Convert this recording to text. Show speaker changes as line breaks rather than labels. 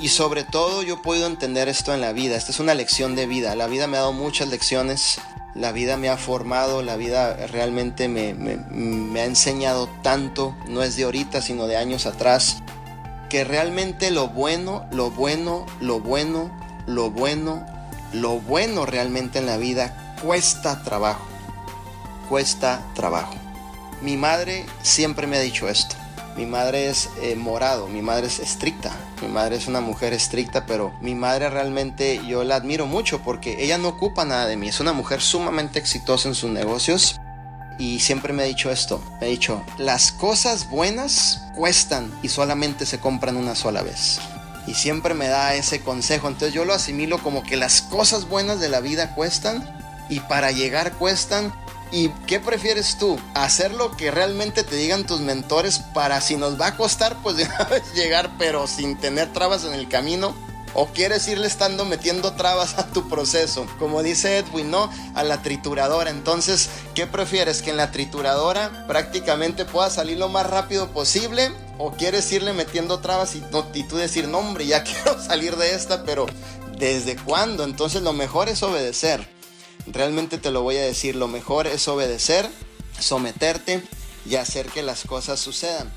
Y sobre todo yo puedo entender esto en la vida. Esta es una lección de vida. La vida me ha dado muchas lecciones. La vida me ha formado, la vida realmente me, me, ha enseñado tanto, no es de ahorita, sino de años atrás, que realmente lo bueno, lo bueno, lo bueno, lo bueno, lo bueno realmente en la vida cuesta trabajo. Cuesta trabajo. Mi madre siempre me ha dicho esto. Mi madre es eh, morado, mi madre es estricta, mi madre es una mujer estricta, pero mi madre realmente yo la admiro mucho porque ella no ocupa nada de mí, es una mujer sumamente exitosa en sus negocios y siempre me ha dicho esto, me ha dicho, las cosas buenas cuestan y solamente se compran una sola vez. Y siempre me da ese consejo, entonces yo lo asimilo como que las cosas buenas de la vida cuestan y para llegar cuestan ¿Y qué prefieres tú? ¿Hacer lo que realmente te digan tus mentores para si nos va a costar, pues llegar, pero sin tener trabas en el camino? ¿O quieres irle estando metiendo trabas a tu proceso? Como dice Edwin, ¿no? A la trituradora. Entonces, ¿qué prefieres? ¿Que en la trituradora prácticamente pueda salir lo más rápido posible? ¿O quieres irle metiendo trabas y, y tú decir, no, hombre, ya quiero salir de esta, pero ¿desde cuándo? Entonces, lo mejor es obedecer. Realmente te lo voy a decir, lo mejor es obedecer, someterte y hacer que las cosas sucedan.